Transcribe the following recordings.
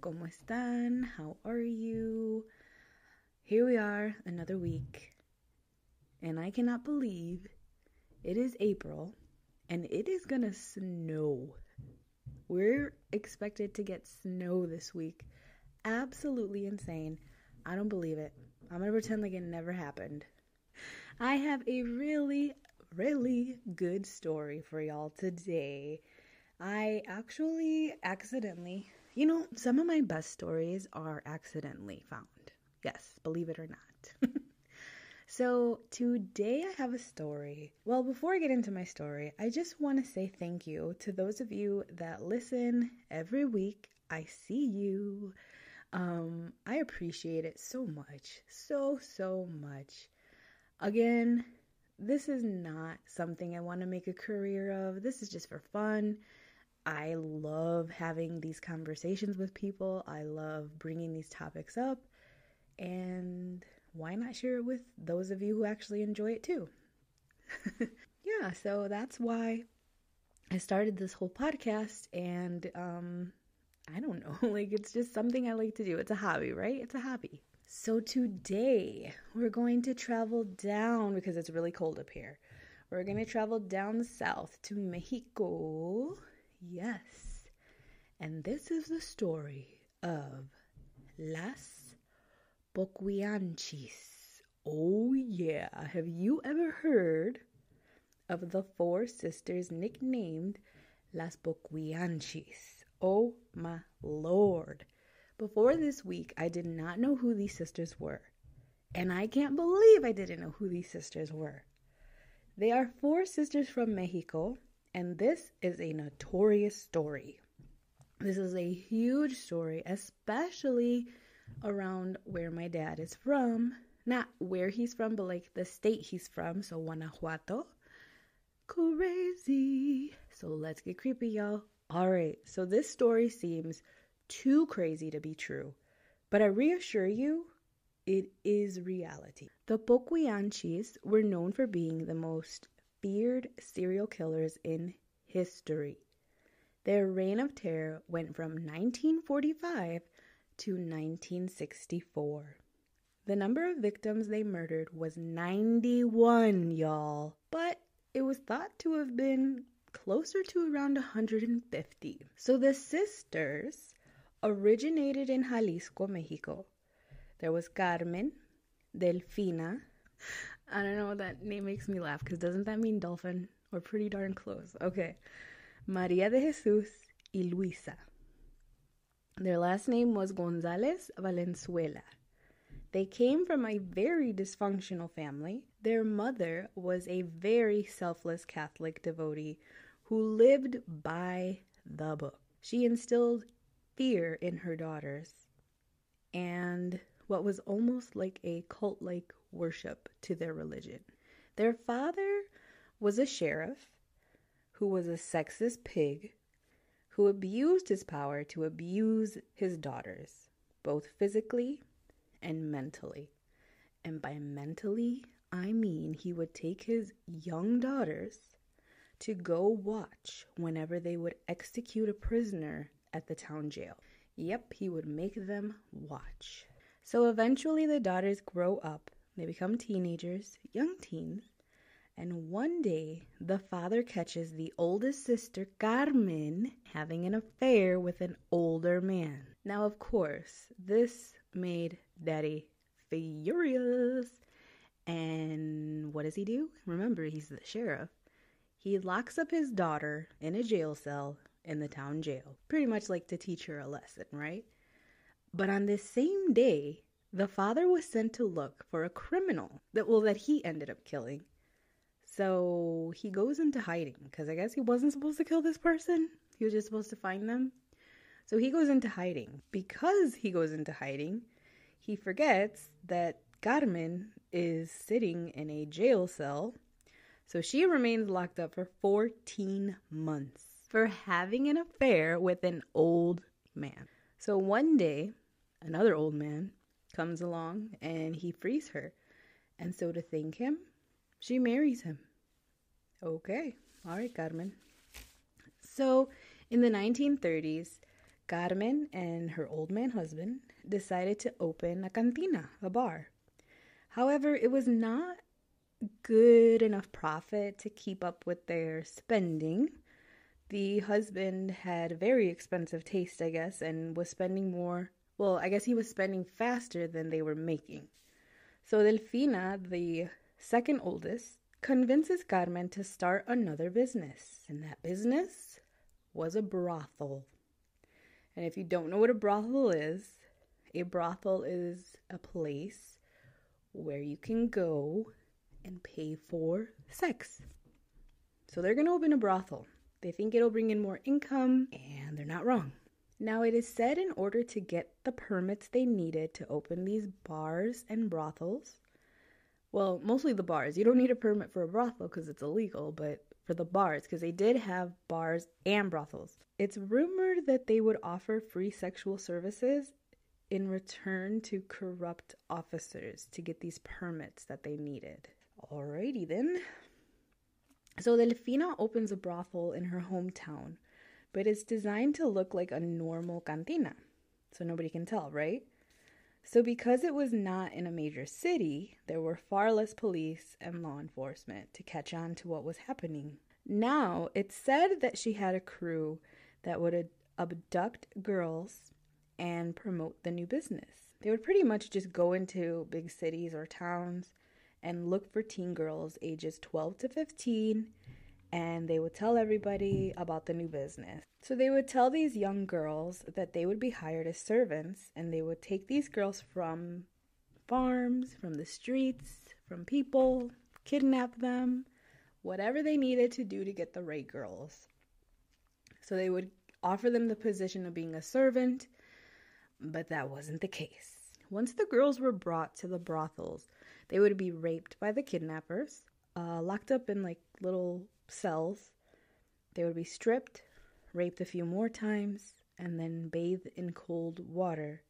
¿Cómo están? How are you? Here we are, another week. And I cannot believe it is April and it is gonna snow. We're expected to get snow this week. Absolutely insane. I don't believe it. I'm gonna pretend like it never happened. I have a really, really good story for y'all today. I actually accidentally, you know, some of my best stories are accidentally found. Yes, believe it or not. so, today I have a story. Well, before I get into my story, I just want to say thank you to those of you that listen every week. I see you. Um, I appreciate it so much. So, so much. Again, this is not something I want to make a career of. This is just for fun. I love having these conversations with people. I love bringing these topics up. And why not share it with those of you who actually enjoy it too? yeah, so that's why I started this whole podcast. And um, I don't know, like it's just something I like to do. It's a hobby, right? It's a hobby. So today we're going to travel down because it's really cold up here. We're going to travel down south to Mexico Yes. And this is the story of Las Poquianchis. Oh, yeah. Have you ever heard of the four sisters nicknamed Las Poquianchis? Oh, my lord. Before this week, I did not know who these sisters were. And I can't believe I didn't know who these sisters were. They are four sisters from Mexico and this is a notorious story. This is a huge story, especially around where my dad is from. Not where he's from, but like the state he's from. So, Guanajuato. Crazy. So, let's get creepy, y'all. All right. So, this story seems too crazy to be true. But I reassure you, it is reality. The Poquianchis were known for being the most feared serial killers in history. Their reign of terror went from 1945 to 1964. The number of victims they murdered was 91, y'all. But it was thought to have been closer to around 150. So the sisters originated in Jalisco, Mexico. There was Carmen, Delfina, I don't know. That name makes me laugh because doesn't that mean dolphin? We're pretty darn close. Okay. Maria de Jesus y Luisa. Their last name was Gonzalez Valenzuela. They came from a very dysfunctional family. Their mother was a very selfless Catholic devotee who lived by the book. She instilled fear in her daughters and what was almost like a cult like worship to their religion. Their father was a sheriff who was a sexist pig who abused his power to abuse his daughters, both physically and mentally. And by mentally, I mean he would take his young daughters to go watch whenever they would execute a prisoner at the town jail. Yep, he would make them watch. So eventually the daughters grow up they become teenagers, young teens, and one day the father catches the oldest sister, Carmen, having an affair with an older man. Now, of course, this made Daddy furious. And what does he do? Remember, he's the sheriff. He locks up his daughter in a jail cell in the town jail, pretty much like to teach her a lesson, right? But on this same day, the father was sent to look for a criminal that well that he ended up killing. So he goes into hiding because I guess he wasn't supposed to kill this person. He was just supposed to find them. So he goes into hiding. Because he goes into hiding, he forgets that Carmen is sitting in a jail cell. So she remains locked up for 14 months for having an affair with an old man. So one day, another old man comes along and he frees her. And so to thank him, she marries him. Okay, all right, Carmen. So in the 1930s, Carmen and her old man husband decided to open a cantina, a bar. However, it was not good enough profit to keep up with their spending. The husband had very expensive taste, I guess, and was spending more. Well, I guess he was spending faster than they were making. So Delfina, the second oldest, convinces Carmen to start another business. And that business was a brothel. And if you don't know what a brothel is, a brothel is a place where you can go and pay for sex. So they're going to open a brothel. They think it'll bring in more income, and they're not wrong. Now, it is said in order to get the permits they needed to open these bars and brothels, well, mostly the bars. You don't need a permit for a brothel because it's illegal, but for the bars, because they did have bars and brothels. It's rumored that they would offer free sexual services in return to corrupt officers to get these permits that they needed. Alrighty then. So Delfina opens a brothel in her hometown, but it's designed to look like a normal cantina. So nobody can tell, right? So, because it was not in a major city, there were far less police and law enforcement to catch on to what was happening. Now, it's said that she had a crew that would abduct girls and promote the new business. They would pretty much just go into big cities or towns and look for teen girls ages 12 to 15 and they would tell everybody about the new business. So they would tell these young girls that they would be hired as servants and they would take these girls from farms, from the streets, from people, kidnap them, whatever they needed to do to get the right girls. So they would offer them the position of being a servant, but that wasn't the case. Once the girls were brought to the brothels, they would be raped by the kidnappers, uh, locked up in like little cells. They would be stripped, raped a few more times, and then bathed in cold water.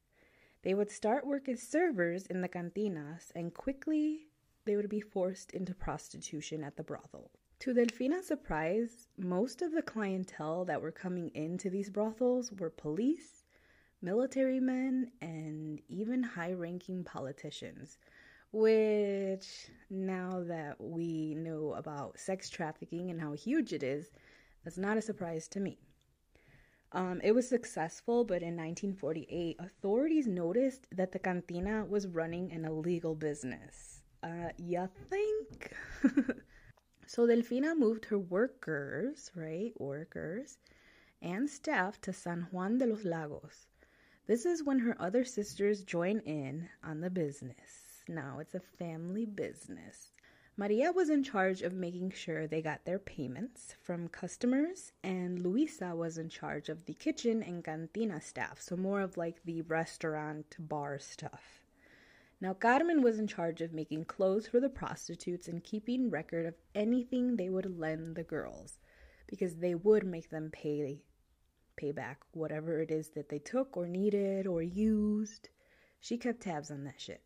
They would start work as servers in the cantinas, and quickly they would be forced into prostitution at the brothel. To Delfina's surprise, most of the clientele that were coming into these brothels were police, military men, and even high ranking politicians which now that we know about sex trafficking and how huge it is, that's not a surprise to me. Um, it was successful, but in 1948, authorities noticed that the cantina was running an illegal business. Uh, you think? so Delfina moved her workers, right, workers, and staff to San Juan de los Lagos. This is when her other sisters join in on the business now, it's a family business. Maria was in charge of making sure they got their payments from customers, and Luisa was in charge of the kitchen and cantina staff, so more of like the restaurant bar stuff. Now, Carmen was in charge of making clothes for the prostitutes and keeping record of anything they would lend the girls, because they would make them pay pay back whatever it is that they took or needed or used. She kept tabs on that shit.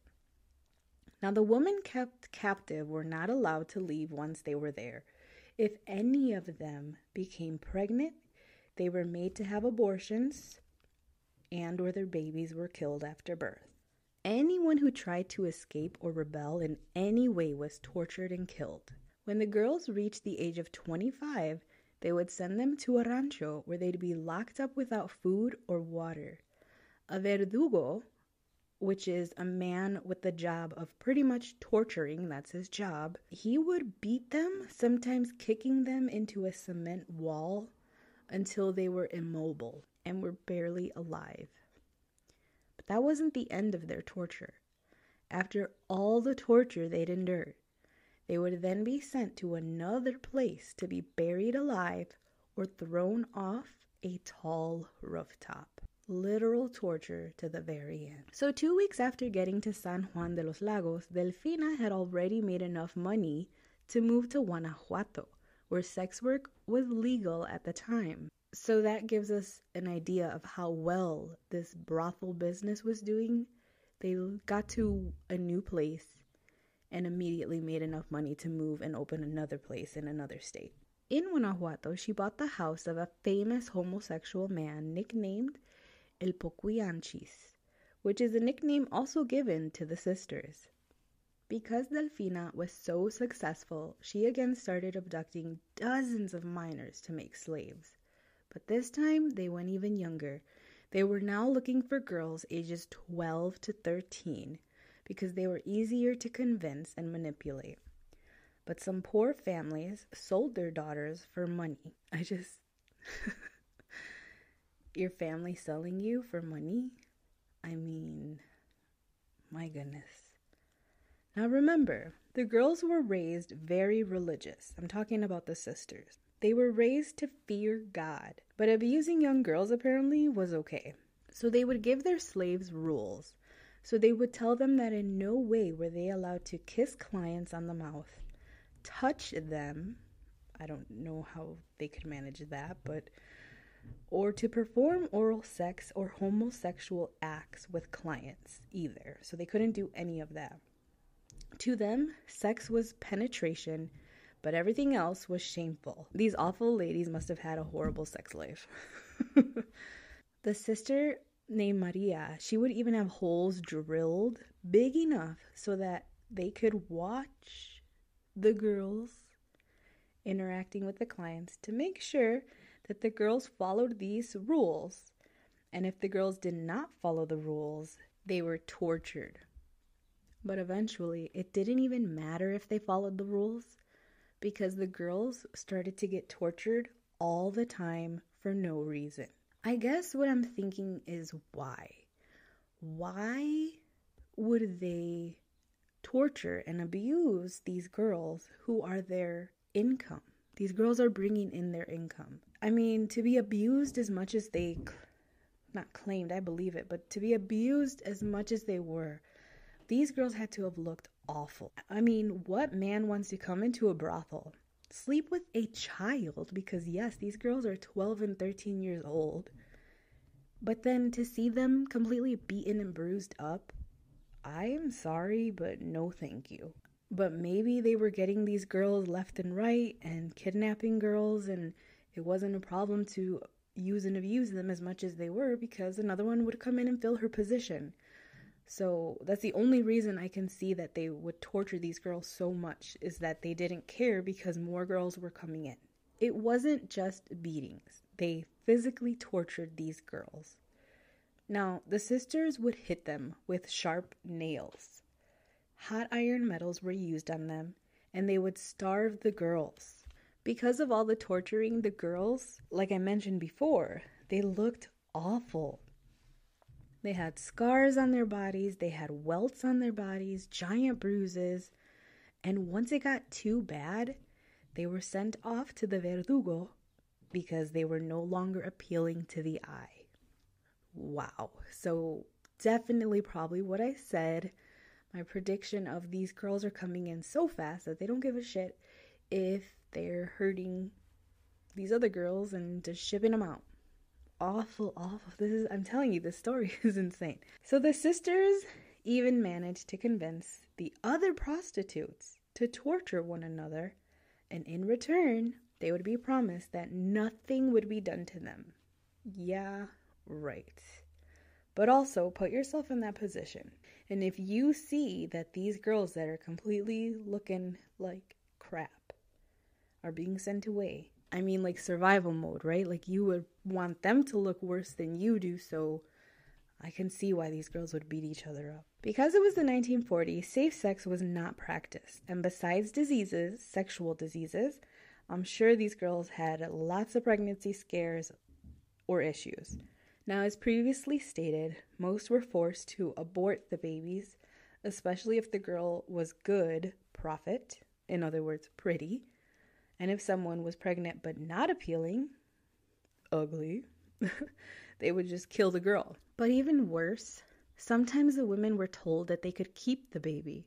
Now, the women kept captive were not allowed to leave once they were there. If any of them became pregnant, they were made to have abortions and or their babies were killed after birth. Anyone who tried to escape or rebel in any way was tortured and killed. When the girls reached the age of 25, they would send them to a rancho where they'd be locked up without food or water. A verdugo, which is a man with the job of pretty much torturing, that's his job, he would beat them, sometimes kicking them into a cement wall until they were immobile and were barely alive. But that wasn't the end of their torture. After all the torture they'd endured, they would then be sent to another place to be buried alive or thrown off a tall rooftop. Literal torture to the very end. So, two weeks after getting to San Juan de los Lagos, Delfina had already made enough money to move to Guanajuato, where sex work was legal at the time. So, that gives us an idea of how well this brothel business was doing. They got to a new place and immediately made enough money to move and open another place in another state. In Guanajuato, she bought the house of a famous homosexual man nicknamed El Poquianchis, which is a nickname also given to the sisters. Because Delfina was so successful, she again started abducting dozens of minors to make slaves. But this time they went even younger. They were now looking for girls ages 12 to 13 because they were easier to convince and manipulate. But some poor families sold their daughters for money. I just. Your family selling you for money? I mean, my goodness. Now remember, the girls were raised very religious. I'm talking about the sisters. They were raised to fear God, but abusing young girls apparently was okay. So they would give their slaves rules so they would tell them that in no way were they allowed to kiss clients on the mouth, touch them. I don't know how they could manage that, but or to perform oral sex or homosexual acts with clients either. So they couldn't do any of that. To them, sex was penetration, but everything else was shameful. These awful ladies must have had a horrible sex life. the sister named Maria, she would even have holes drilled big enough so that they could watch the girls interacting with the clients to make sure that the girls followed these rules. And if the girls did not follow the rules, they were tortured. But eventually, it didn't even matter if they followed the rules because the girls started to get tortured all the time for no reason. I guess what I'm thinking is why? Why would they torture and abuse these girls who are their income? These girls are bringing in their income. I mean, to be abused as much as they, not claimed, I believe it, but to be abused as much as they were, these girls had to have looked awful. I mean, what man wants to come into a brothel sleep with a child because yes, these girls are 12 and 13 years old. But then to see them completely beaten and bruised up, I'm sorry, but no thank you. But maybe they were getting these girls left and right and kidnapping girls, and it wasn't a problem to use and abuse them as much as they were because another one would come in and fill her position. So that's the only reason I can see that they would torture these girls so much is that they didn't care because more girls were coming in. It wasn't just beatings, they physically tortured these girls. Now, the sisters would hit them with sharp nails. Hot iron metals were used on them, and they would starve the girls. Because of all the torturing, the girls, like I mentioned before, they looked awful. They had scars on their bodies, they had welts on their bodies, giant bruises, and once it got too bad, they were sent off to the verdugo because they were no longer appealing to the eye. Wow. So, definitely, probably what I said. My prediction of these girls are coming in so fast that they don't give a shit if they're hurting these other girls and just shipping them out awful, awful. This is, I'm telling you, this story is insane. So the sisters even managed to convince the other prostitutes to torture one another, and in return, they would be promised that nothing would be done to them. Yeah, right. But also, put yourself in that position. And if you see that these girls that are completely looking like crap are being sent away, I mean, like survival mode, right? Like you would want them to look worse than you do, so I can see why these girls would beat each other up. Because it was the 1940s, safe sex was not practiced. And besides diseases, sexual diseases, I'm sure these girls had lots of pregnancy scares or issues. Now, as previously stated, most were forced to abort the babies, especially if the girl was good, profit, in other words, pretty, and if someone was pregnant but not appealing, ugly, they would just kill the girl. But even worse, sometimes the women were told that they could keep the baby.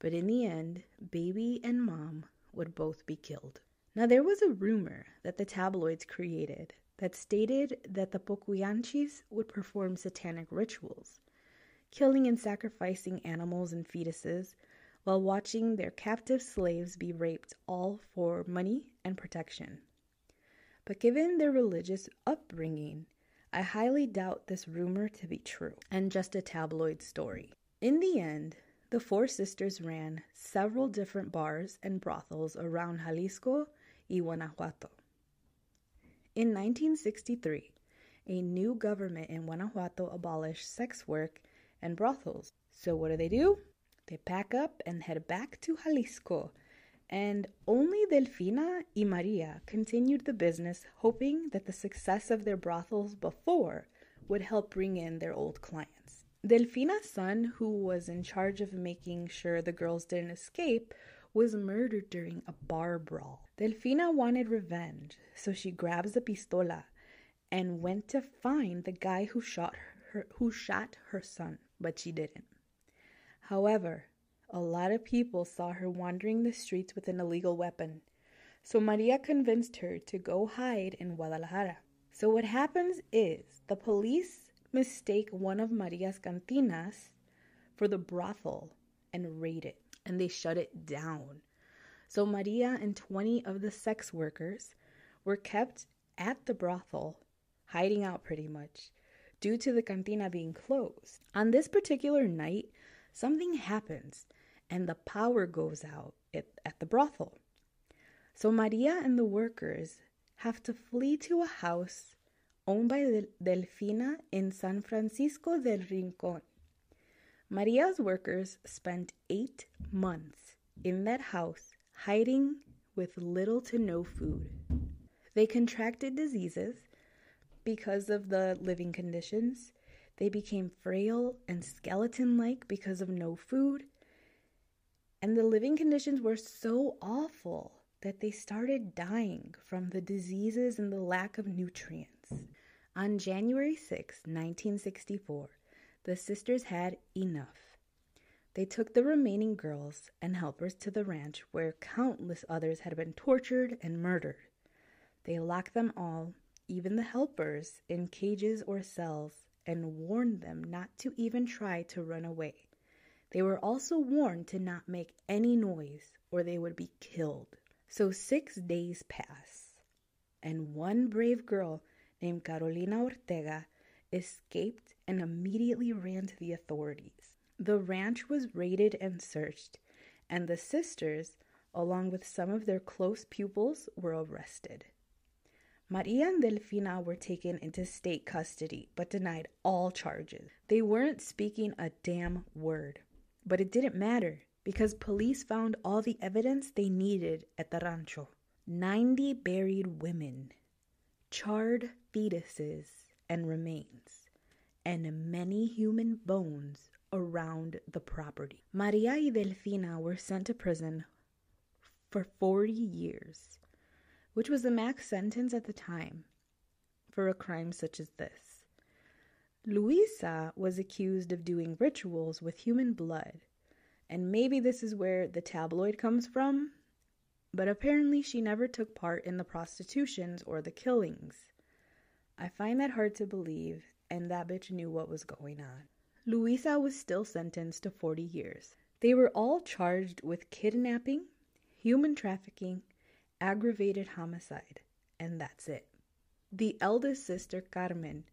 But in the end, baby and mom would both be killed. Now, there was a rumor that the tabloids created that stated that the Poquianchis would perform satanic rituals, killing and sacrificing animals and fetuses while watching their captive slaves be raped, all for money and protection. But given their religious upbringing, I highly doubt this rumor to be true and just a tabloid story. In the end, the four sisters ran several different bars and brothels around Jalisco y Guanajuato. In 1963, a new government in Guanajuato abolished sex work and brothels. So, what do they do? They pack up and head back to Jalisco, and only Delfina y Maria continued the business, hoping that the success of their brothels before would help bring in their old clients. Delfina's son, who was in charge of making sure the girls didn't escape, was murdered during a bar brawl. Delfina wanted revenge, so she grabs a pistola and went to find the guy who shot her who shot her son, but she didn't. However, a lot of people saw her wandering the streets with an illegal weapon, so Maria convinced her to go hide in Guadalajara. So what happens is the police mistake one of Maria's cantinas for the brothel and raid it and they shut it down. So Maria and 20 of the sex workers were kept at the brothel, hiding out pretty much, due to the cantina being closed. On this particular night, something happens and the power goes out at, at the brothel. So Maria and the workers have to flee to a house owned by Delfina in San Francisco del Rincon. Maria's workers spent eight months in that house hiding with little to no food. They contracted diseases because of the living conditions. They became frail and skeleton like because of no food. And the living conditions were so awful that they started dying from the diseases and the lack of nutrients. On January 6, 1964, the sisters had enough. They took the remaining girls and helpers to the ranch where countless others had been tortured and murdered. They locked them all, even the helpers, in cages or cells and warned them not to even try to run away. They were also warned to not make any noise or they would be killed. So six days pass, and one brave girl named Carolina Ortega escaped and immediately ran to the authorities. The ranch was raided and searched, and the sisters, along with some of their close pupils, were arrested. Maria and Delfina were taken into state custody but denied all charges. They weren't speaking a damn word. But it didn't matter because police found all the evidence they needed at the rancho 90 buried women, charred fetuses and remains, and many human bones around the property. Maria y Delfina were sent to prison for 40 years, which was the max sentence at the time for a crime such as this. Luisa was accused of doing rituals with human blood, and maybe this is where the tabloid comes from, but apparently she never took part in the prostitutions or the killings. I find that hard to believe, and that bitch knew what was going on. Luisa was still sentenced to 40 years. They were all charged with kidnapping, human trafficking, aggravated homicide, and that's it. The eldest sister, Carmen,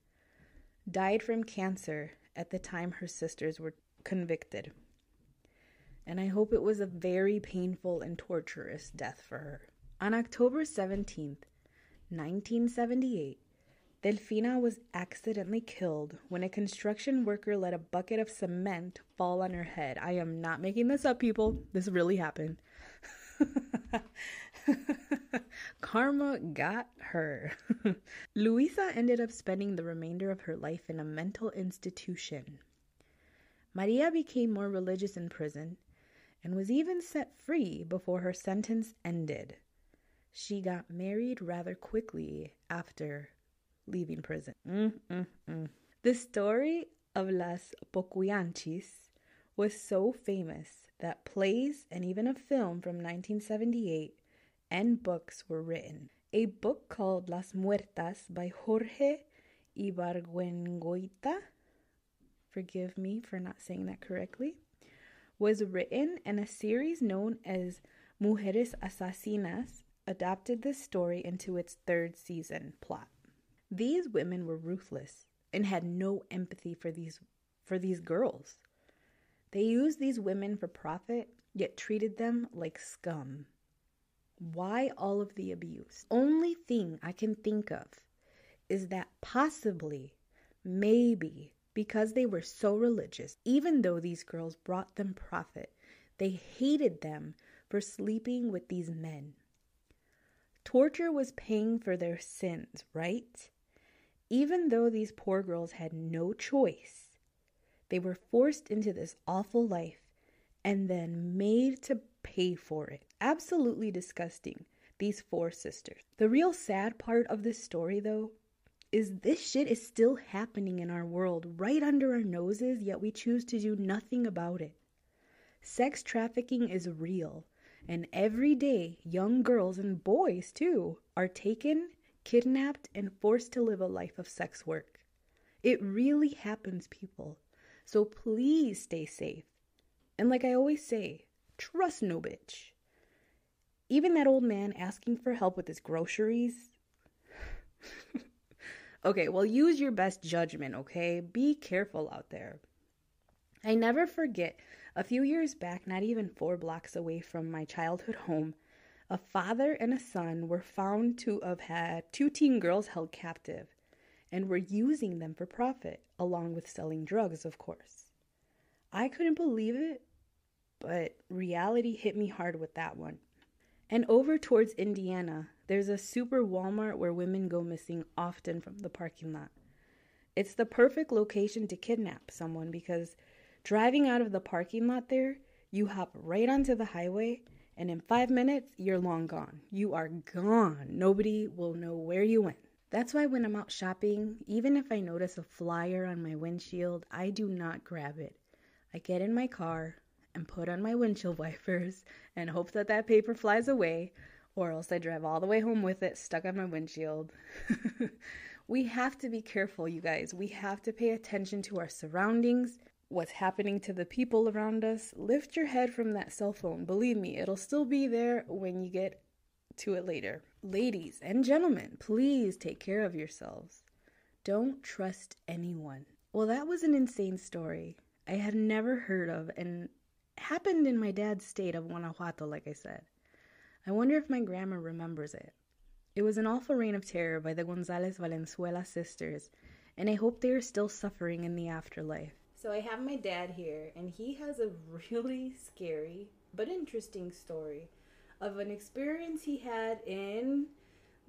died from cancer at the time her sisters were convicted. And I hope it was a very painful and torturous death for her. On October 17th, 1978, Delfina was accidentally killed when a construction worker let a bucket of cement fall on her head. I am not making this up, people. This really happened. Karma got her. Luisa ended up spending the remainder of her life in a mental institution. Maria became more religious in prison and was even set free before her sentence ended. She got married rather quickly after leaving prison. Mm-mm-mm. The story of Las Poquianchis was so famous that plays and even a film from 1978 and books were written. A book called Las Muertas by Jorge Ibargüengoitia, forgive me for not saying that correctly, was written and a series known as Mujeres Asesinas adapted this story into its third season plot. These women were ruthless and had no empathy for these for these girls. They used these women for profit, yet treated them like scum. Why all of the abuse? Only thing I can think of is that possibly, maybe, because they were so religious, even though these girls brought them profit, they hated them for sleeping with these men. Torture was paying for their sins, right? Even though these poor girls had no choice, they were forced into this awful life and then made to pay for it. Absolutely disgusting, these four sisters. The real sad part of this story, though, is this shit is still happening in our world right under our noses, yet we choose to do nothing about it. Sex trafficking is real, and every day, young girls and boys, too, are taken, kidnapped, and forced to live a life of sex work. It really happens, people. So please stay safe. And like I always say, trust no bitch. Even that old man asking for help with his groceries. okay, well, use your best judgment, okay? Be careful out there. I never forget a few years back, not even four blocks away from my childhood home, a father and a son were found to have had two teen girls held captive and were using them for profit, along with selling drugs, of course. I couldn't believe it, but reality hit me hard with that one. And over towards Indiana, there's a super Walmart where women go missing often from the parking lot. It's the perfect location to kidnap someone because Driving out of the parking lot there, you hop right onto the highway, and in five minutes, you're long gone. You are gone. Nobody will know where you went. That's why when I'm out shopping, even if I notice a flyer on my windshield, I do not grab it. I get in my car and put on my windshield wipers and hope that that paper flies away, or else I drive all the way home with it stuck on my windshield. we have to be careful, you guys. We have to pay attention to our surroundings what's happening to the people around us, lift your head from that cell phone. Believe me, it'll still be there when you get to it later. Ladies and gentlemen, please take care of yourselves. Don't trust anyone. Well, that was an insane story I had never heard of and happened in my dad's state of Guanajuato, like I said. I wonder if my grandma remembers it. It was an awful reign of terror by the Gonzalez Valenzuela sisters, and I hope they are still suffering in the afterlife. So I have my dad here, and he has a really scary but interesting story of an experience he had in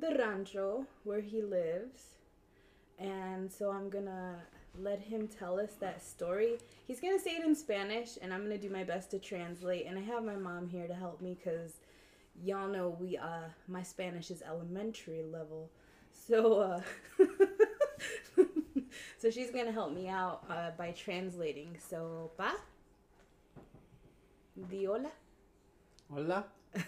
the rancho where he lives. And so I'm gonna let him tell us that story. He's gonna say it in Spanish, and I'm gonna do my best to translate. And I have my mom here to help me because y'all know we uh my Spanish is elementary level. So uh so she's gonna help me out uh, by translating. So, pa, di hola. Hola.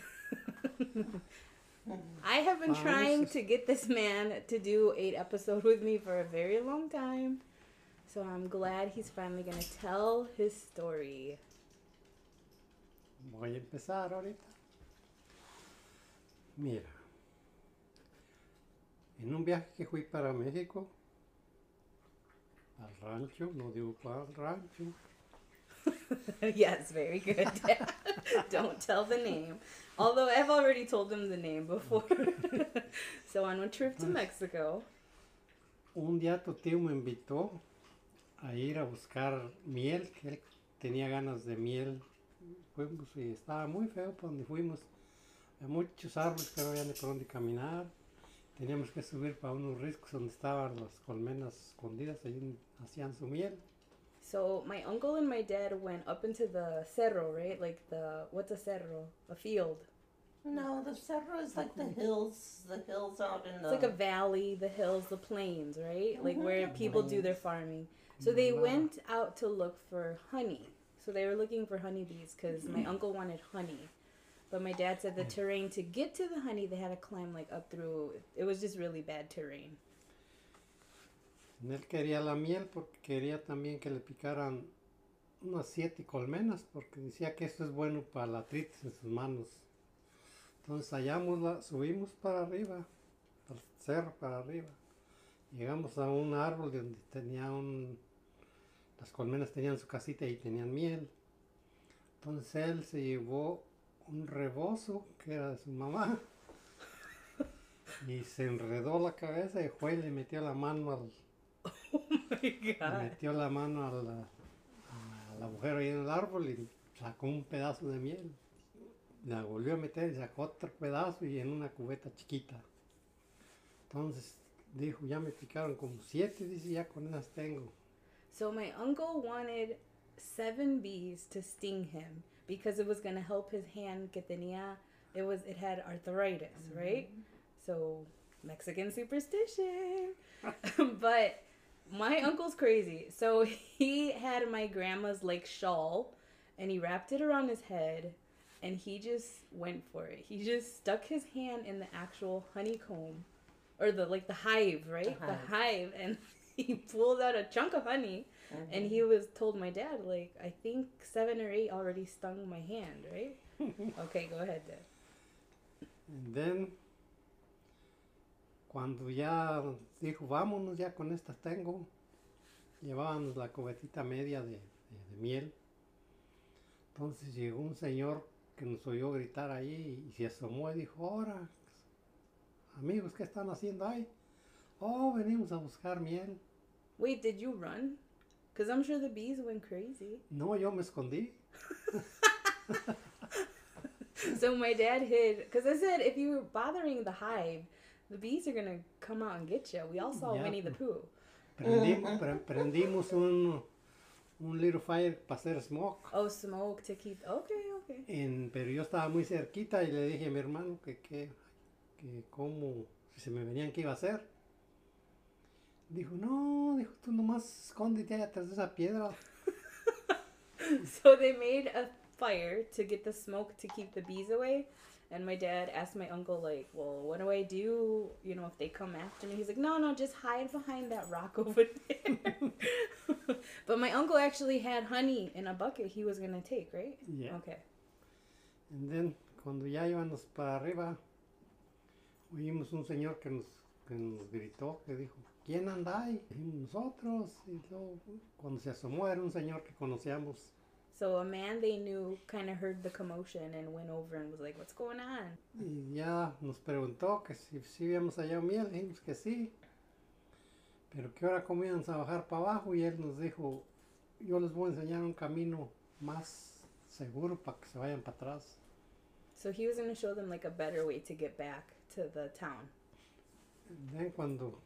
I have been trying to get this man to do eight episodes with me for a very long time. So I'm glad he's finally gonna tell his story. Voy a empezar ahorita. Mira, en un viaje que fui para México, al rancho, no digo cuál rancho. yes, very good. Don't tell the name. Although I've already told them the name before. so on a trip to Mexico. Un día tu tío me invitó a ir a buscar miel, que él tenía ganas de miel. Fuimos y estaba muy feo por donde fuimos. Hay muchos árboles que no había ni por dónde caminar. Teníamos que subir para unos riscos donde estaban las colmenas escondidas, ahí hacían su miel. So my uncle and my dad went up into the cerro, right? Like the what's a cerro? A field. No, the cerro is like the hills, the hills out in the. It's like a valley, the hills, the plains, right? Like Mhm. where The people do their farming. So they Wow. went out to look for honey. So they were looking for honeybees because my uncle wanted honey. But my dad said the terrain to get to the honey, they had to climb like up through. It was just really bad terrain. Él quería la miel porque quería también que le picaran unas siete colmenas porque decía que esto es bueno para la artritis en sus manos. Entonces hallamos la, subimos para arriba, al cerro para arriba. Llegamos a un árbol donde tenía un, las colmenas tenían su casita y tenían miel. Entonces él se llevó un rebozo que era de su mamá y se enredó la cabeza y fue y le metió la mano al, Oh my le metió la mano al, al agujero ahí en el árbol y sacó un pedazo de miel. La volvió a meter y sacó otro pedazo y en una cubeta chiquita. Entonces dijo, ya me picaron como siete, dice, ya con esas tengo. So my uncle wanted seven bees to sting him because it was gonna help his hand que tenía it was it had arthritis, mm-hmm. right? So Mexican superstition. but my uncle's crazy. So he had my grandma's like shawl and he wrapped it around his head and he just went for it. He just stuck his hand in the actual honeycomb or the like the hive, right? The The hive. hive and he pulled out a chunk of honey and he was told my dad like I think 7 or 8 already stung my hand, right? okay, go ahead, Dad. And then, cuando ya dijo, vámonos, ya con estas tengo, llevábamos la cubetita media de, de- de miel. Entonces llegó un señor que nos oyó gritar ahí y se asomó y dijo, ahora, amigos, ¿qué están haciendo ahí? Oh, venimos a buscar miel. Wait, did you run? Cuz I'm sure the bees went crazy. No, yo me escondí. So my dad hid cuz I said if you're bothering the hive, the bees are going to come out and get you. We all saw Yeah. Winnie the Pooh. Prendimos, pre- prendimos un, un little fire para hacer smoke. Oh, smoke to keep Okay, okay. En- pero yo estaba muy cerquita y le dije a mi hermano que, que, que cómo, si se me venían, qué iba a hacer. Dijo, no, dijo, tú nomás escóndete de esa piedra. So they made a fire to get the smoke to keep the bees away. And my dad asked my uncle, like, well, what do I do? You know, if they come after me. He's like, no, no, just hide behind that rock over there. but my uncle actually had honey in a bucket he was going to take, right? Yeah. Okay. And then, cuando ya íbamos para arriba, oímos un señor que nos, que nos gritó, que dijo, ¿quién anda ahí? Dijimos, nosotros. Y luego, cuando se asomó era un señor que conocíamos. So a man they knew kind of heard the commotion and went over and was like, what's going on? Y ya nos preguntó que si, si habíamos hallado miel, dijimos que sí. Pero que ahora íbamos a bajar para abajo y él nos dijo, yo les voy a enseñar un camino más seguro para que se vayan para atrás. So he was going to show them like a better way to get back to the town. Ven cuando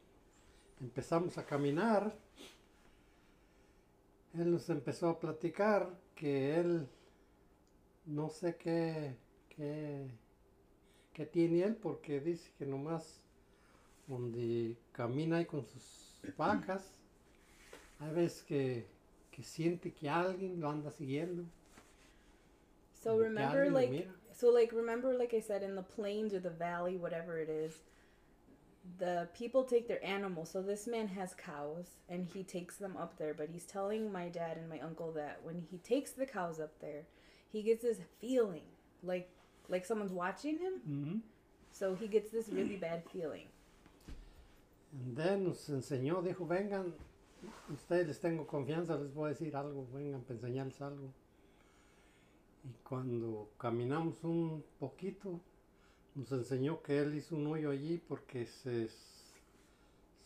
empezamos a caminar, él nos empezó a platicar que él no sé qué, qué, qué tiene él porque dice que nomás donde camina ahí con sus vacas, hay veces que, que siente que alguien lo anda siguiendo. So remember, like, so like, remember, like I said, in the plains or the valley, whatever it is, the people take their animals. So this man has cows, and he takes them up there. But he's telling my dad and my uncle that when he takes the cows up there, he gets this feeling like like someone's watching him. Ujú. So he gets this really bad feeling. And then nos enseñó, dijo, vengan, ustedes les tengo confianza, les voy a decir algo, vengan para enseñarles algo. Y cuando caminamos un poquito, nos enseñó que él hizo un hoyo allí porque se,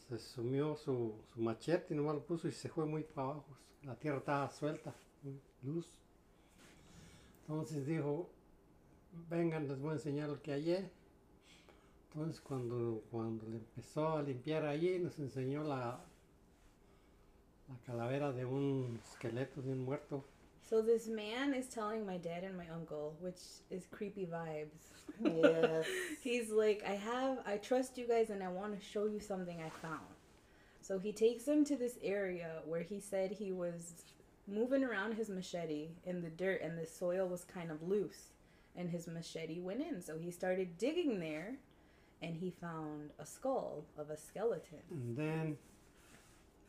se sumió su, su machete y nomás lo puso y se fue muy para abajo. La tierra estaba suelta, luz. Entonces dijo, vengan, les voy a enseñar lo que hallé. Entonces cuando, cuando le empezó a limpiar allí, nos enseñó la, la calavera de un esqueleto de un muerto. So this man is telling my dad and my uncle, which is creepy vibes. Yes. He's like, I have, I trust you guys, and I want to show you something I found. So he takes them to this area where he said he was moving around his machete in the dirt, and the soil was kind of loose, and his machete went in. So he started digging there, and he found a skull of a skeleton. And then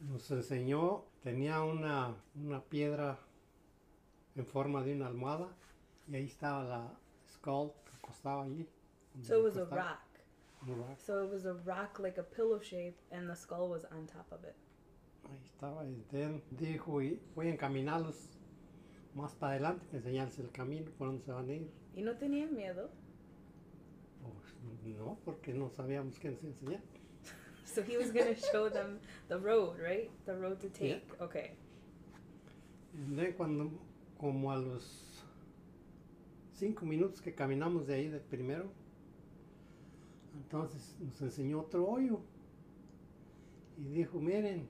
nos enseñó, tenía una, una piedra en forma de una almohada y ahí estaba la skull que acostaba allí. So it was a rock. Un rock. So it was a rock like a pillow shape, and the skull was on top of it. Ahí estaba. Y then dijo, y voy a encaminarlos más para adelante, enseñarles el camino, por donde se van a ir. Y no tenía miedo. Pues no, porque no sabíamos qué nos enseñar. So he was gonna show them the road, right? The road to Yeah. take. Okay. Y then cuando, como a los cinco minutos que caminamos de ahí de primero, entonces nos enseñó otro hoyo y dijo, miren,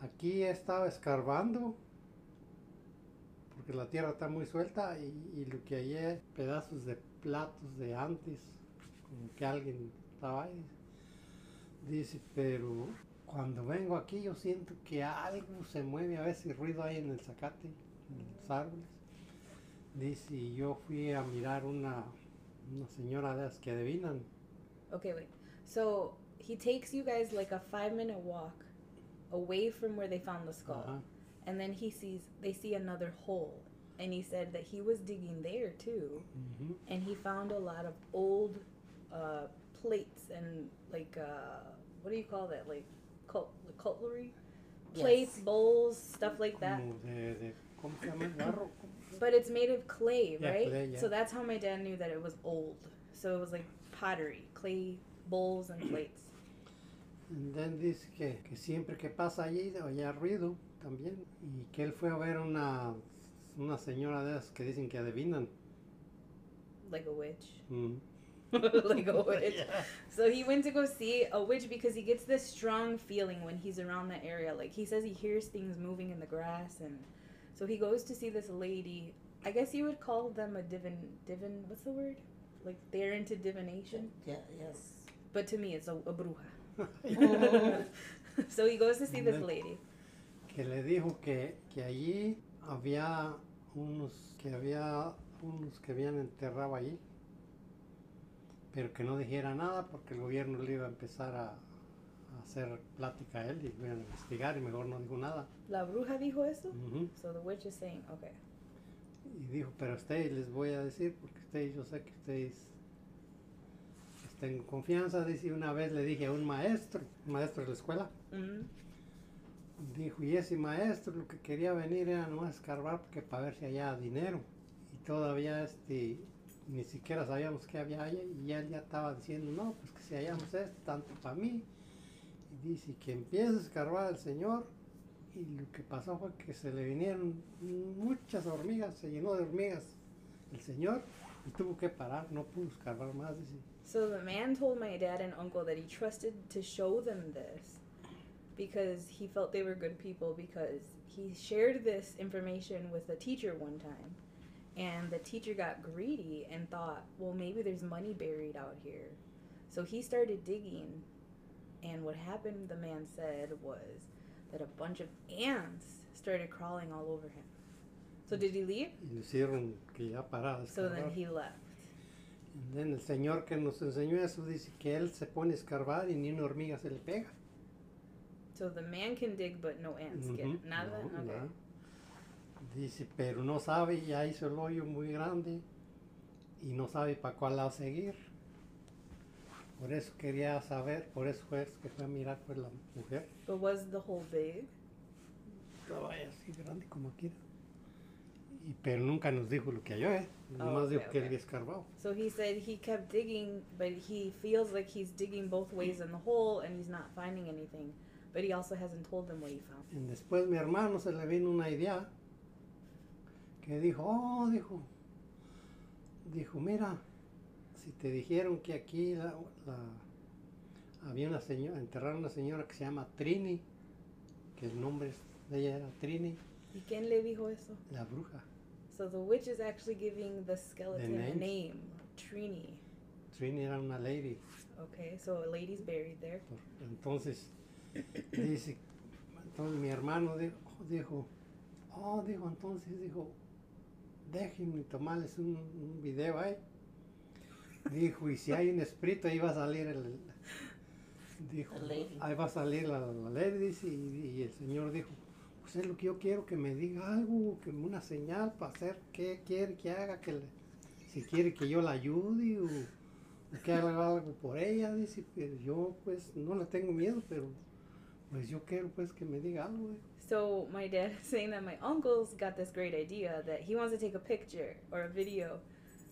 aquí estaba escarbando porque la tierra está muy suelta y, y lo que hay es pedazos de platos de antes, como que alguien estaba ahí. Dice, pero cuando vengo aquí yo siento que algo se mueve, a veces ruido hay en el zacate, en los árboles. Dice, y yo fui a mirar una, una señora de las que adivinan. Okay, wait. So he takes you guys like a five minute walk away from where they found the skull. Ajá. And then he sees they see another hole. And he said that he was digging there too. Ujú. And he found a lot of old uh, plates and like uh, what do you call that? Like cult- cutlery? Yes. Plates, bowls, stuff like that. Como de, de- ¿cómo se llama? Barro. But it's made of clay, Yeah, right? clay, yeah. So that's how my dad knew that it was old. So it was like pottery, clay bowls and plates. And then dice que, que siempre que pasa allí oye ruido también. Y que él fue a ver una, una señora de esas que dicen que adivinan. Like a witch. Mm. like oh, a witch. Yeah. So he went to go see a witch because he gets this strong feeling when he's around that area. Like he says he hears things moving in the grass and so he goes to see this lady. I guess you would call them a divin divin what's the word? Like they're into divination. Yeah, yes. But to me it's a, a bruja. so he goes to see this mm-hmm. lady. que le dijo que, que allí había unos que había unos que habían enterrado allí pero que no dijera nada porque el gobierno le iba a empezar a, a hacer plática a él y iban a investigar y mejor no dijo nada La bruja dijo eso? Ujú. So the witch is saying, okay. y dijo pero a ustedes les voy a decir porque ustedes yo sé que ustedes en confianza dice una vez le dije a un maestro un maestro de la escuela Mm. Dijo, y ese maestro lo que quería venir era no a escarbar porque para ver si había dinero. Y todavía este, ni siquiera sabíamos qué había allá y él ya estaba diciendo, no, pues que si hallamos esto, tanto para mí. Y dice que empieza a escarbar el señor y lo que pasó fue que se le vinieron muchas hormigas, se llenó de hormigas el señor y tuvo que parar, no pudo escarbar más. Dice. So the man told my dad and uncle that he trusted to show them this because he felt they were good people because he shared this information with a teacher one time and the teacher got greedy and thought, well, maybe there's money buried out here. So he started digging and what happened, the man said, was that a bunch of ants started crawling all over him. So did he leave? Hicieron que ya parara So then he left. And then el señor que nos enseñó eso dice que él se pone a escarbar y ni una hormiga se le pega. So the man can dig, but no ants get Ujú, nada. no, okay. nada. Dice, pero no sabe, ya hizo el hoyo muy grande y no sabe para cuál lado seguir. Por eso quería saber, por eso fue que fue a mirar por la mujer. But was the hole big? Estaba así grande como aquí. Y, pero nunca nos dijo lo que halló, ¿eh? Oh, Nomás ok, dijo que ok. él había escarbado. So he said he kept digging, but he feels like he's digging both ways in the hole and he's not finding anything. But he also hasn't told them what he found. Y después mi hermano se le vino una idea que dijo, oh, dijo, dijo, mira, si te dijeron que aquí la, la- había una señora, enterraron una señora que se llama Trini, que el nombre de ella era Trini, ¿Y quién le dijo eso? La bruja, So the witch is actually giving the skeleton a names? name, Trini. Trini era una lady. Okay, so a lady's buried there. Entonces, dice, entonces mi hermano dijo, dijo, oh, dijo, entonces dijo, déjenme tomarles un, un video ahí. Dijo, y si hay un espíritu, ahí va a salir el, dijo, ahí va a salir la, la lady, dice, y, y el señor dijo, pues es lo que yo quiero, que me diga algo, que una señal para hacer qué quiere que haga, que le- si quiere que yo la ayude o, o que haga algo por ella, dice, pero yo pues no le tengo miedo, pero pues yo quiero pues que me diga algo. dijo. So my dad is saying that my uncle's got this great idea that he wants to take a picture or a video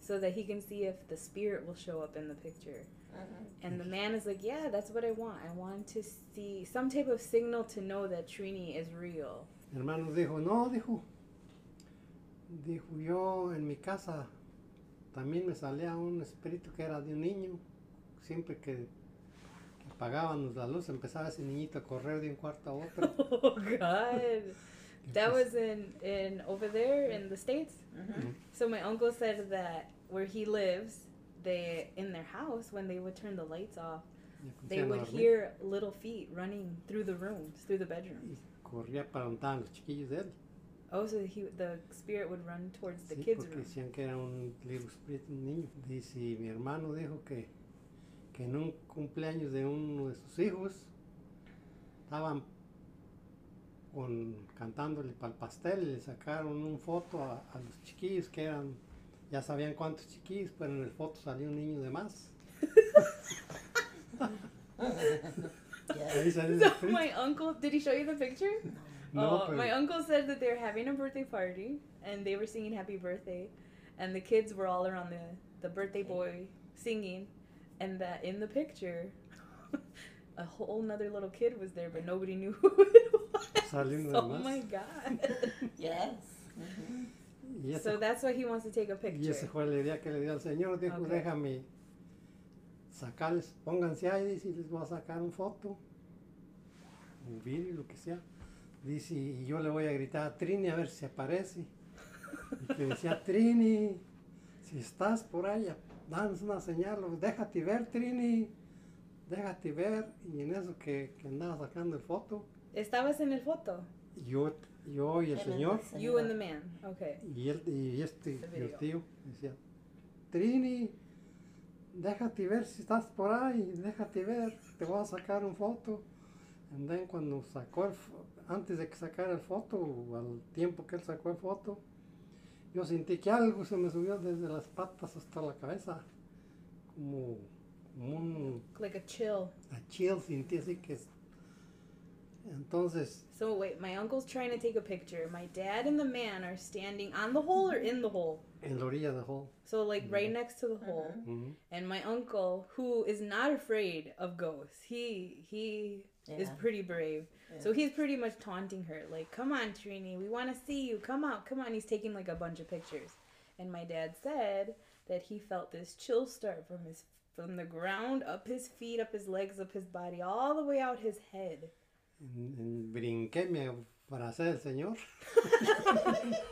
so that he can see if the spirit will show up in the picture. Mhm. And the man is like, Yeah, that's what I want. I want to see some type of signal to know that Trini is real. Mi hermano dijo, no, dijo, dijo, yo en mi casa también me salía un espíritu que era de un niño, siempre que, que apagábamos la luz empezaba ese niñito a correr de un cuarto a otro. Oh God. That was in, in over there in the States. Mhm. So my uncle said that where he lives, they in their house when they would turn the lights off, they would hear little feet running through the rooms, through the bedrooms. corría para donde estaban los chiquillos de él. Oh, so he the spirit would run towards the Sí, kids' porque room. decían que era un little spirit, un niño. Dice, y mi hermano dijo que, que en un cumpleaños de uno de sus hijos estaban con, cantándole para el pastel y le sacaron una foto a, a los chiquillos que eran, ya sabían cuántos chiquillos, pero en el foto salió un niño de más. Yeah. Ahí salió el So my uncle, did he show you the picture? No, oh, pero- my uncle said that they were having a birthday party and they were singing happy birthday and the kids were all around the, the birthday boy singing and that in the picture a whole nother little kid was there but nobody knew who it was. Salió uno de oh my god. Yes. Mhm. Y so that's why he wants to take a picture. ese fue la idea que le dio al Señor. Dijo, Ok. déjame sacarles, pónganse ahí, dice, y les voy a sacar una foto, un vídeo, lo que sea. Dice, y yo le voy a gritar a Trini a ver si aparece. Y que decía, Trini, si estás por ahí, danos una señal, déjate ver, Trini, déjate ver. Y en eso que, que andaba sacando el foto, Estabas en el foto. yo, yo y el Señor, You and the man. Okay. y, él, y este, y el tío, decía, Trini, déjate ver si estás por ahí, déjate ver, te voy a sacar una foto. Y then cuando sacó el, antes de que sacara el foto, o al tiempo que él sacó el foto, yo sentí que algo se me subió desde las patas hasta la cabeza, como, como un Like a chill. a chill, sentí así que... Entonces, So wait, my uncle's trying to take a picture. My dad and the man are standing on the hole or in the hole. en la orilla del hall. So like mm-hmm. right next to the hole. Ujú. And my uncle, who is not afraid of ghosts, he he is pretty brave. So he's pretty much taunting her, like, "Come on, Trini, we want to see you. Come out, come on." He's taking like a bunch of pictures. And my dad said that he felt this chill start from his from the ground up his feet, up his legs, up his body, all the way out his head. En- en- brinqué, me abracé del Señor.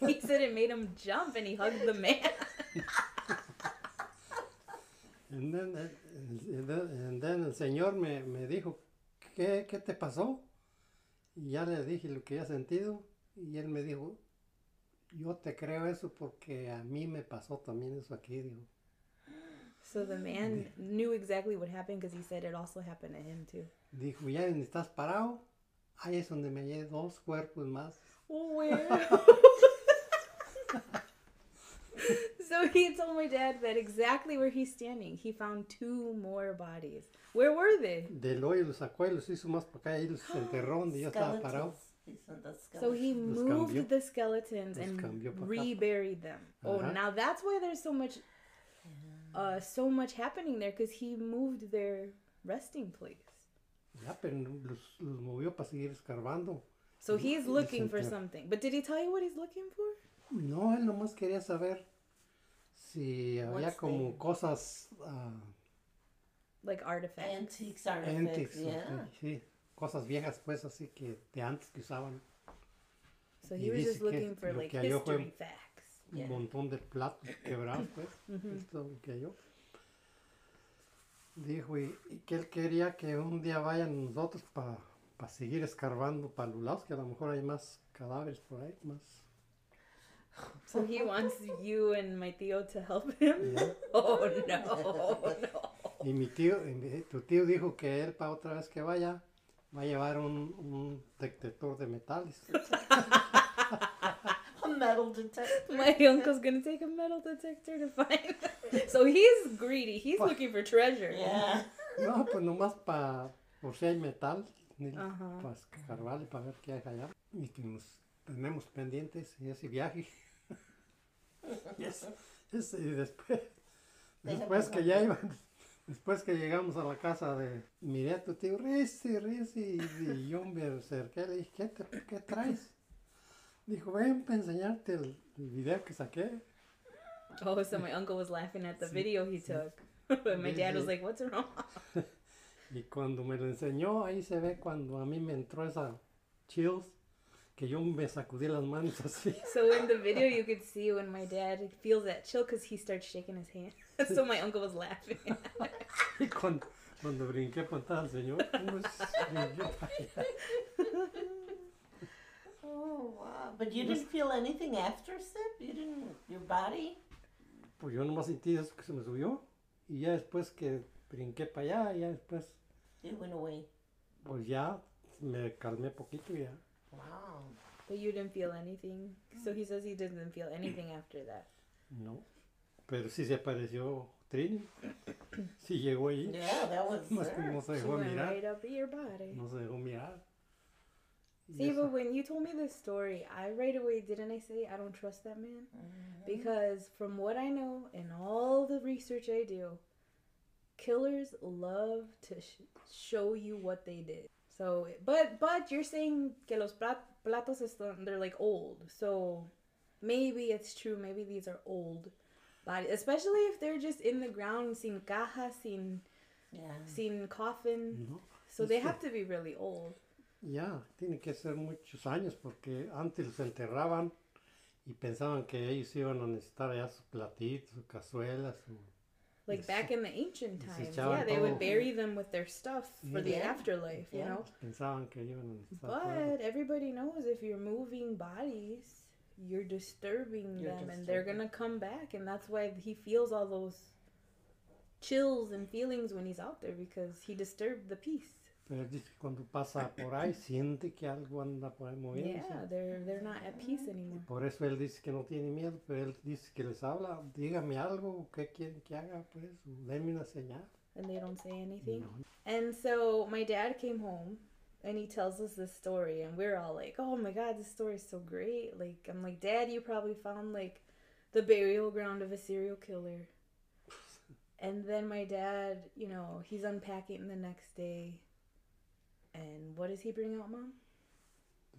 He said it made him jump, and he hugged the man. And then, and then- and then el Señor me, me dijo, ¿qué, ¿qué te pasó? Y ya le dije lo que había sentido. Y él me dijo, yo te creo eso porque a mí me pasó también eso aquí. Dijo, So the man knew exactly what happened because he said it also happened to him too. dijo ya donde estás parado, ahí es donde me hallé dos cuerpos más. Where? so he told my dad that exactly where he's standing, he found two more bodies. Where were they? Del hoyo los sacó y los hizo más para acá y los enterró donde yo estaba parado. Skeletons. He sent the So he moved cambió. the skeletons and cambió pa' acá. reburied them. Oh, Ajá. now that's why there's so much, uh, so much happening there because he moved their resting place. Ya, pero los, los movió para seguir escarbando. So he's looking for something. But did he tell you what he's looking for? No, él nomás quería saber si había What's como there? cosas, ah, Like artifacts. Antiques, artifacts. antiques, yeah. sí, cosas viejas pues así que de antes que usaban. So he Y was dice just que looking for lo like history facts. Un Yeah. montón de platos quebrados, pues. Es todo lo que halló. Dijo, y, y que él quería que un día vayan nosotros para seguir escarbando para los lados, que a lo mejor hay más cadáveres por ahí, más. So he wants you and my tío to help him. ¿ya? Oh no, no. Y mi tío, y tu tío dijo que él para otra vez que vaya, va a llevar un, un detector de metales. A metal detector. My uncle's gonna take a metal detector to find. So he's greedy. He's looking for treasure. Yeah. No, pues nomás para, por si hay metal, ni- Ajá. para escarbarle, para ver qué hay allá. Y que nos tenemos pendientes ese viaje. Yes. Es- y después, después que ya iban, después que llegamos a la casa de, miré a tu tío, risi, risi, y, y yo me acerqué, le dije, ¿qué, te- qué traes? Dijo, ven para enseñarte el, el video que saqué. Oh, so my uncle was laughing at the video he took. But my dad was like, "What's wrong?" Y cuando me lo enseñó, ahí se ve cuando a mí me entró esa chills, que yo me sacudí las manos así. So in the video, you could see when my dad feels that chill because he starts shaking his hand. so my uncle was laughing. Y cuando, cuando brinqué para al señor, pues. Oh wow! But you didn't feel anything after sip? You didn't. Your body? Pues yo nomás sentí eso que se me subió. Y ya después que brinqué para allá, ya después, It went away. pues ya me calmé poquito y ya. Wow. but you didn't feel anything. So he says he didn't feel anything after that. No. Pero sí se apareció Trini. Sí llegó ahí. Yeah, that was. Más que no se She dejó went mirar. right up your body. No se dejó mirar. Y See, eso- but when you told me this story, I right away didn't I say I don't trust that man mm-hmm. because from what I know and all the research I do, killers love to sh- show you what they did. So, but but you're saying que los platos están they're like old, so maybe it's true. Maybe these are old bodies, especially if they're just in the ground, sin caja, sin Yeah. sin coffin. No. So they have to be really old. Ya, tiene que ser muchos años porque antes los enterraban y pensaban que ellos iban a necesitar ya sus platitos, sus cazuelas. su- Like back in the ancient times, yeah, they would bury them with their stuff for the afterlife, you know. Pensaban que iban a necesitar. But everybody knows if you're moving bodies, you're disturbing You're them, and they're gonna come back, and that's why he feels all those chills and feelings when he's out there because he disturbed the peace. Pero él dice que cuando pasa por ahí siente que algo anda por ahí moviéndose. Yeah, they're they're not at peace anymore. Por eso él dice que no tiene miedo, pero él dice que les habla, dígame algo, ¿qué quieren que haga? Pues, denme una señal. and they don't say anything. No. And so my dad came home and he tells us this story and we're all like, "Oh my god, this story is so great." Like I'm like, "Dad, you probably found like the burial ground of a serial killer." and then my dad, you know, he's unpacking the next day. And what does he bring out, mom?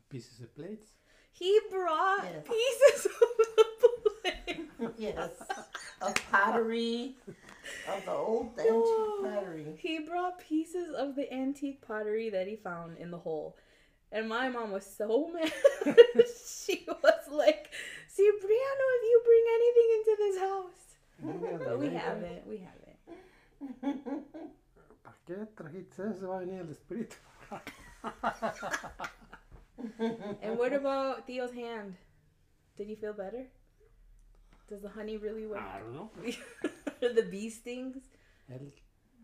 Pieces of plates. He brought Yes. pieces of the plate. Yes. of pottery, of the old antique pottery. He brought pieces of the antique pottery that he found in the hole. And my mom was so mad. she was like, "See, Cipriano, if you bring anything into this house. But we haven't. We haven't. ¿Para qué trajiste eso? Va a venir el espíritu. And what about Theo's hand? Did he feel better? Does the honey really work? I don't know. the bee stings? Él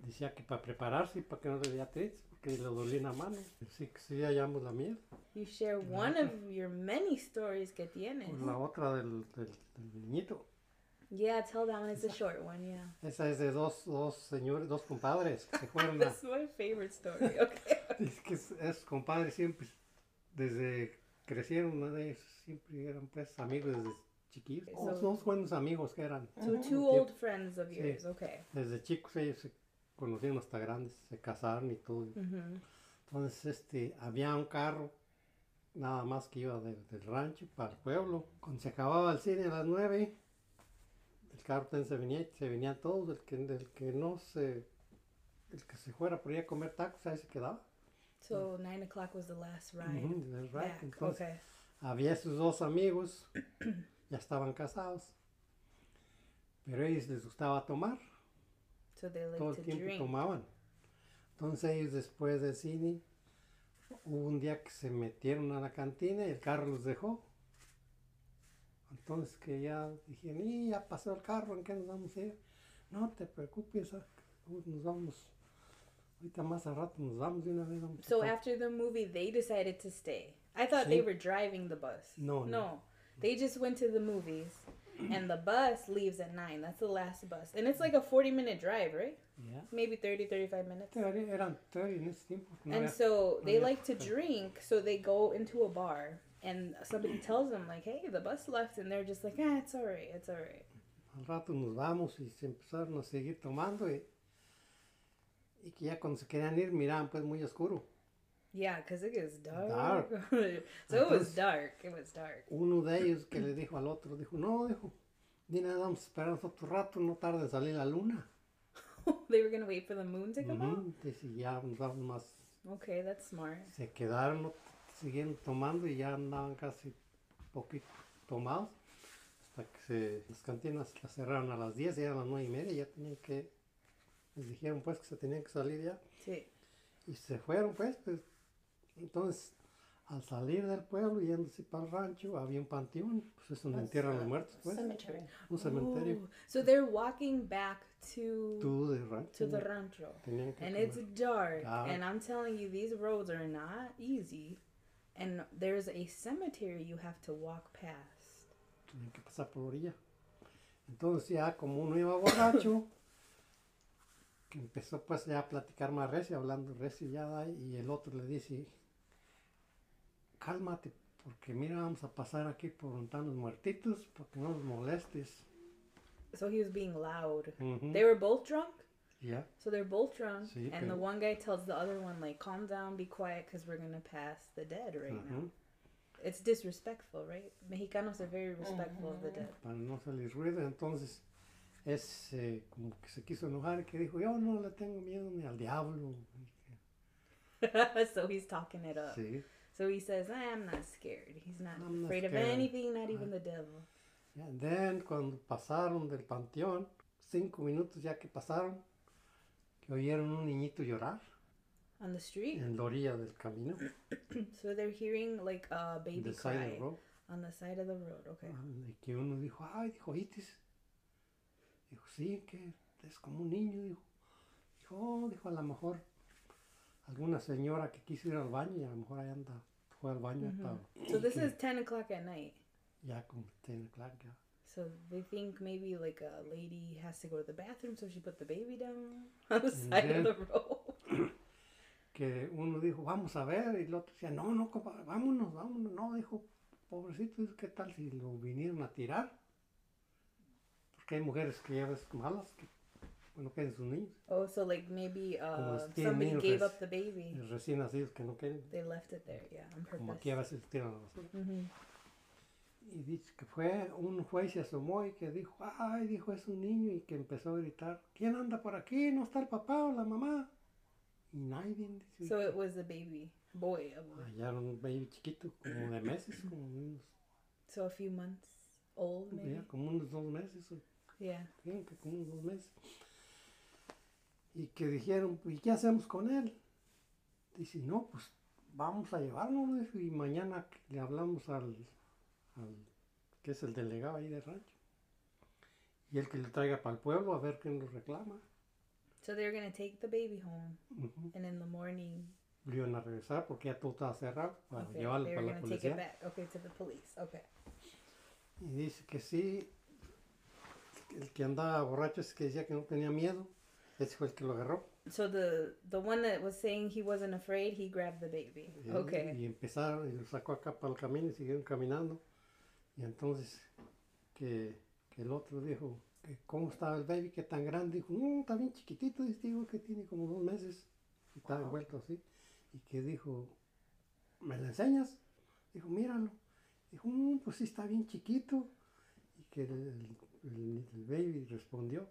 decía que para prepararse y para que no le diera artritis, porque le dolía la mano. Sí, sí hallamos la miel. You share one of your many stories que tienes. La otra del, del, del niñito. Yeah, tell that one. It's a short one, yeah. Esa es de dos, dos señores, dos compadres que se fueron a... That's my favorite story. Okay. Es que es- esos compadres siempre, desde crecieron, ¿no? ellos siempre eran pues amigos desde chiquillos. So- Dos, dos buenos amigos que eran. So two old friends of yours. Sí. Okay. Desde chicos ellos se conocieron hasta grandes, se casaron y todo. Mm-hmm. Entonces, este, había un carro nada más que iba del, del rancho para el pueblo. Cuando se acababa el cine a las nueve, el carro también se venía, se venían todos, el que, el que no se, el que se fuera por a comer tacos, ahí se quedaba. So nine o'clock was the last ride del rancho. back. Entonces, Okay. había sus dos amigos, ya estaban casados, pero a ellos les gustaba tomar, So they todo to el tiempo drink. tomaban. Entonces ellos después del cine, hubo un día que se metieron a la cantina y el carro los dejó. Entonces que ya dijeron, y ya pasó el carro, ¿en qué nos vamos a ir? No te preocupes, ah, nos vamos. Ahorita más a rato nos vamos de una vez. vamos So to-". after the movie, they decided to stay. I thought they were driving the bus. No, no. no. They just went to the movies, and the bus leaves at 9. That's the last bus. And it's like a 40 minute drive, right? Yeah. Maybe 30, 35 minutes. Teoría- Eran teoría en ese tiempo. no And so they like to drink, so they go into a bar, and somebody tells them, like, hey, the bus left, and they're just like, ah, it's all right, it's all right. Al rato nos vamos y se empezaron a seguir tomando y, y que ya cuando se querían ir miraban pues muy oscuro. Yeah, because it gets dark. Dark. so it was Entonces- dark. It was dark. Uno de ellos que le dijo al otro, dijo, no, dijo, ni nada, vamos a esperar otro rato, no tarde en salir la luna. they were going to wait for the moon to come out? Ujú, Dice, ya nos vamos más. Okay, that's smart. Se quedaron, siguieron tomando y ya andaban casi poquito tomados. Hasta que se, las cantinas las cerraron a las 10 y eran las 9 y media, ya tenían que, les dijeron pues que se tenían que salir ya. Sí. Y se fueron, pues, pues. Entonces, al salir del pueblo, yéndose para el rancho, había un panteón, pues es donde entierran los muertos, pues. Cemetery. Un cementerio. Oh, so they're walking back to Tú de rancho. to the rancho. And comer. it's dark. Dark. And I'm telling you, these roads are not easy. And there's a cemetery you have to walk past. Tenían que pasar por orilla. Entonces ya como uno iba borracho, que empezó pues ya a platicar más recio, hablando recio ya, y el otro le dice, cálmate, porque mira, vamos a pasar aquí por donde los muertitos, porque no los molestes. So he was being loud. Ujú. They were both drunk. Ya. So they're both drunk. Sí, and the one guy tells the other one, like, calm down, be quiet, because we're going to pass the dead right now. It's disrespectful, right? Mexicanos are very respectful of the dead. para no salir ruido. Entonces, es eh, como que se quiso enojar que dijo, yo no le tengo miedo ni al diablo. so he's talking it up. Sí. So he says, I'm not scared. He's not I'm not afraid of anything, not even the devil. And then, cuando pasaron del panteón, cinco minutos ya que pasaron, que oyeron un niñito llorar On the street. en la orilla del camino, So they're hearing like a baby the side of cry the road. on the side of the road. Okay. Ah, Y que uno dijo, ay, dijo, ¿oítis? Dijo, sí, que es como un niño, dijo. Dijo, oh, dijo, a lo mejor alguna señora que quiso ir al baño y a lo mejor anda, fue al baño hasta- So y this que is 10 o'clock at night. ya como tiene claro ya. So they think maybe like a lady has to go to the bathroom, so she put the baby down on the And side of the road. que uno dijo, vamos a ver, y el otro decía, no, no, compa, vámonos, vámonos, no, dijo, pobrecito, ¿qué tal si lo vinieron a tirar? Porque hay mujeres que ya ves malas, que, bueno, quieren sus niños, Oh, so like maybe Como uh, los somebody gave up the baby. los recién nacidos que no quieren, They left it there, yeah, on como purpose. aquí a veces tiran a la basura. Mhm. Y dice que fue, un juez se asomó y que dijo, ay, dijo, es un niño, y que empezó a gritar, ¿quién anda por aquí? ¿No está el papá o la mamá? Y nadie, dice, So it was a baby, boy, a boy. hallaron un baby chiquito, como de meses, como unos, So a few months old, maybe. ya, como unos dos meses, Yeah. Que como unos dos meses. Y que dijeron, ¿y qué hacemos con él? Dice, no, pues vamos a llevarlo, dijo, y mañana le hablamos al, al que es el delegado ahí de rancho. Y el que le traiga para el pueblo a ver quién lo reclama. So they're gonna take the baby home, Ujú. and in the morning, Lo iban a regresar porque ya todo estaba cerrado para okay, llevarlo para la gonna take it policía. back. Okay, to the police. Okay. Y dice que sí, el que andaba borracho es que decía que no tenía miedo. Ese fue el que lo agarró. So the the one that was saying he wasn't afraid, he grabbed the baby. Y- Okay. Y empezaron, y lo sacó acá para el camino y siguieron caminando. Y entonces que, que el otro dijo, que ¿cómo estaba el baby? ¿Qué tan grande? Dijo, no, está bien chiquitito, digo que tiene como dos meses. Y estaba envuelto así. Y que dijo, ¿me lo enseñas? Dijo, míralo. Dijo, "Mm, pues sí está bien chiquito. Y que el, el- el baby respondió,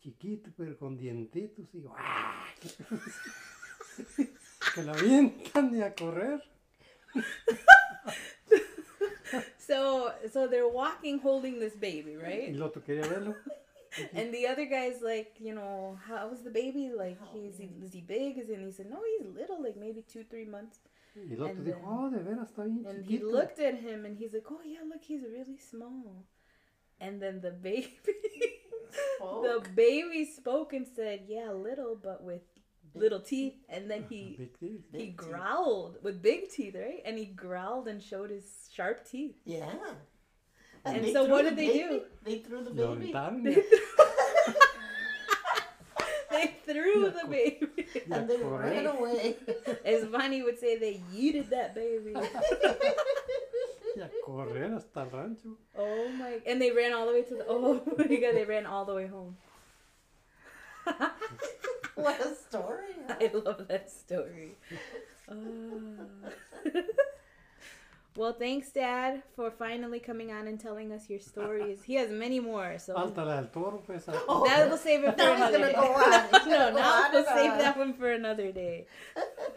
chiquito pero con dientitos. Y digo, ¡ah! que lo avientan y a correr. so so they're walking holding this baby, right? el otro quería verlo. And the other guy's like, you know, how's the baby? Like, oh, is he is he big? Is he? And he said, no, he's little, like maybe two, three months. Y el otro And dijo, then- oh, de veras está bien And he looked at him and he's like, oh yeah, look, he's really small. And then the baby, the baby spoke and said, yeah, little, but with little teeth. And then he Big deal. he Big teeth. growled with big teeth, right? And he growled and showed his sharp teeth. Yeah. And they so threw what the did they baby- do? They threw the baby. They y they threw the baby. y a And they ran away. As Vani would say, they yeeted that baby. Y a correr hasta el rancho. Oh my! And they ran all the way to the. Oh my god! They ran all the way home. What a story. huh? I love that story. Ah. well, thanks, Dad, for finally coming on and telling us your stories. He has many more, so Falta la del toro, Oh, that we'll save it for Now he's another gonna day. go on. He's no, now we'll save that one for another day.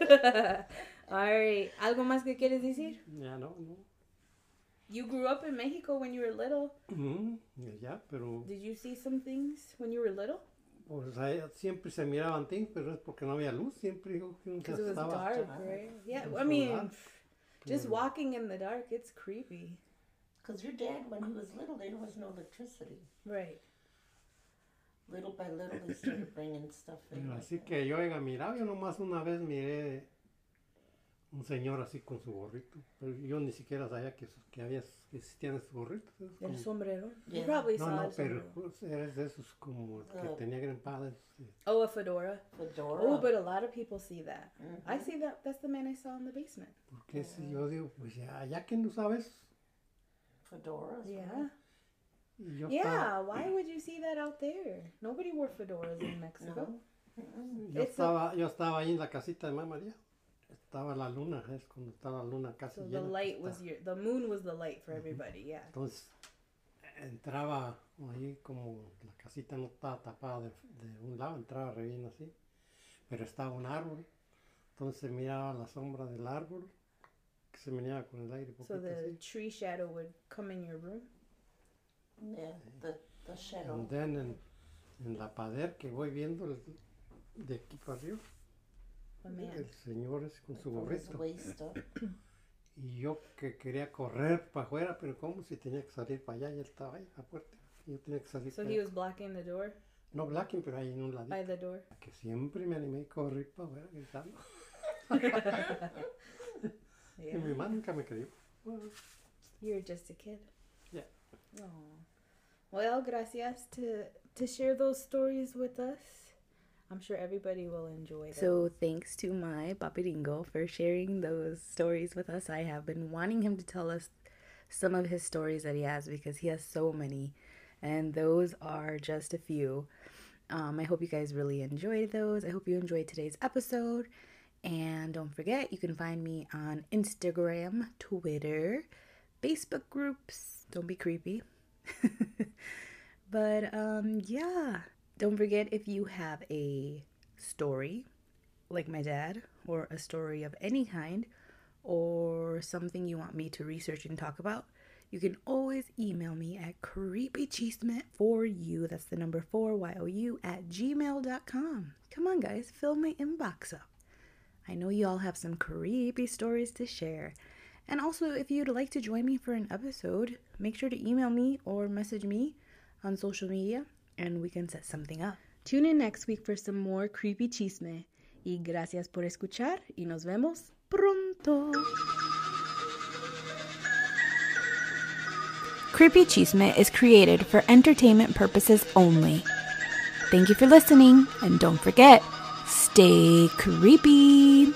all right. ¿Algo más que quieres decir? Ya no, no. You grew up in Mexico when you were little. Ujú, y Ya, pero Did you see some things when you were little? Pues siempre se miraban things, pero es porque no había luz. Siempre nunca Because it was estaba. dark, right? Yeah, I mean, just walking in the dark, it's creepy. Because your dad, when he was little, there was no electricity. Right. Little by little, they started bringing stuff in. Así that. que yo haya mirado, yo nomás una vez miré un señor así con su gorrito. Pero yo ni siquiera sabía que, que, había, que existían esos gorritos. esos El como- sombrero. You Yeah. probably no, no, el pero sombrero. pues, eres de esos como el que Oh. tenía grandpadres. eh, Oh, a fedora. Fedora. Oh, but a lot of people see that. I Mhm. see that. That's the man I saw in the basement. Porque si yo digo, pues ya, ya que no sabes, Fedoras. Yeah. yo Yeah. Why would you see that out there? Nobody wore fedoras in Mexico. No. Estaba, yo, It's a- estaba, yo estaba ahí en la casita de mamá María. Estaba la luna, es cuando estaba la luna casi So the llena. pues, light estaba- was your. The moon was the light for everybody. Yeah. Entonces entraba ahí como la casita no estaba tapada de, de un lado, entraba re bien así, pero estaba un árbol, entonces miraba la sombra del árbol que se venía con el aire So the así. tree shadow would come in your room. Yeah, the, the shadow. And then en, en la pader que voy viendo el- de aquí para arriba. El señor es con su gorrito. Y yo que quería correr para afuera, pero como si tenía que salir para allá y él estaba ahí, a la puerta. Y yo tenía que salir So para he allá. was blocking the door No blacking, pero ahí en un ladito. by the door. que siempre me animé a correr para afuera gritando. Y Yeah. mi mamá nunca me creyó. You're just a kid. Yeah. Oh. Well, gracias to to share those stories with us. I'm sure everybody will enjoy them. So, thanks to my papiringo for sharing those stories with us. I have been wanting him to tell us some of his stories that he has because he has so many, and those are just a few. Um, I hope you guys really enjoyed those. I hope you enjoyed today's episode. And don't forget, you can find me on Instagram, Twitter, Facebook groups. Don't be creepy. but um yeah, don't forget if you have a story like my dad or a story of any kind or something you want me to research and talk about, you can always email me at creepychisme for you. That's the number four Y O U at gmail.com. Come on, guys, fill my inbox up. I know you all have some creepy stories to share. And also, if you'd like to join me for an episode, make sure to email me or message me on social media and we can set something up. Tune in next week for some more creepy chisme. Y gracias por escuchar y nos vemos pronto. Creepy Chisme is created for entertainment purposes only. Thank you for listening, and don't forget, stay creepy.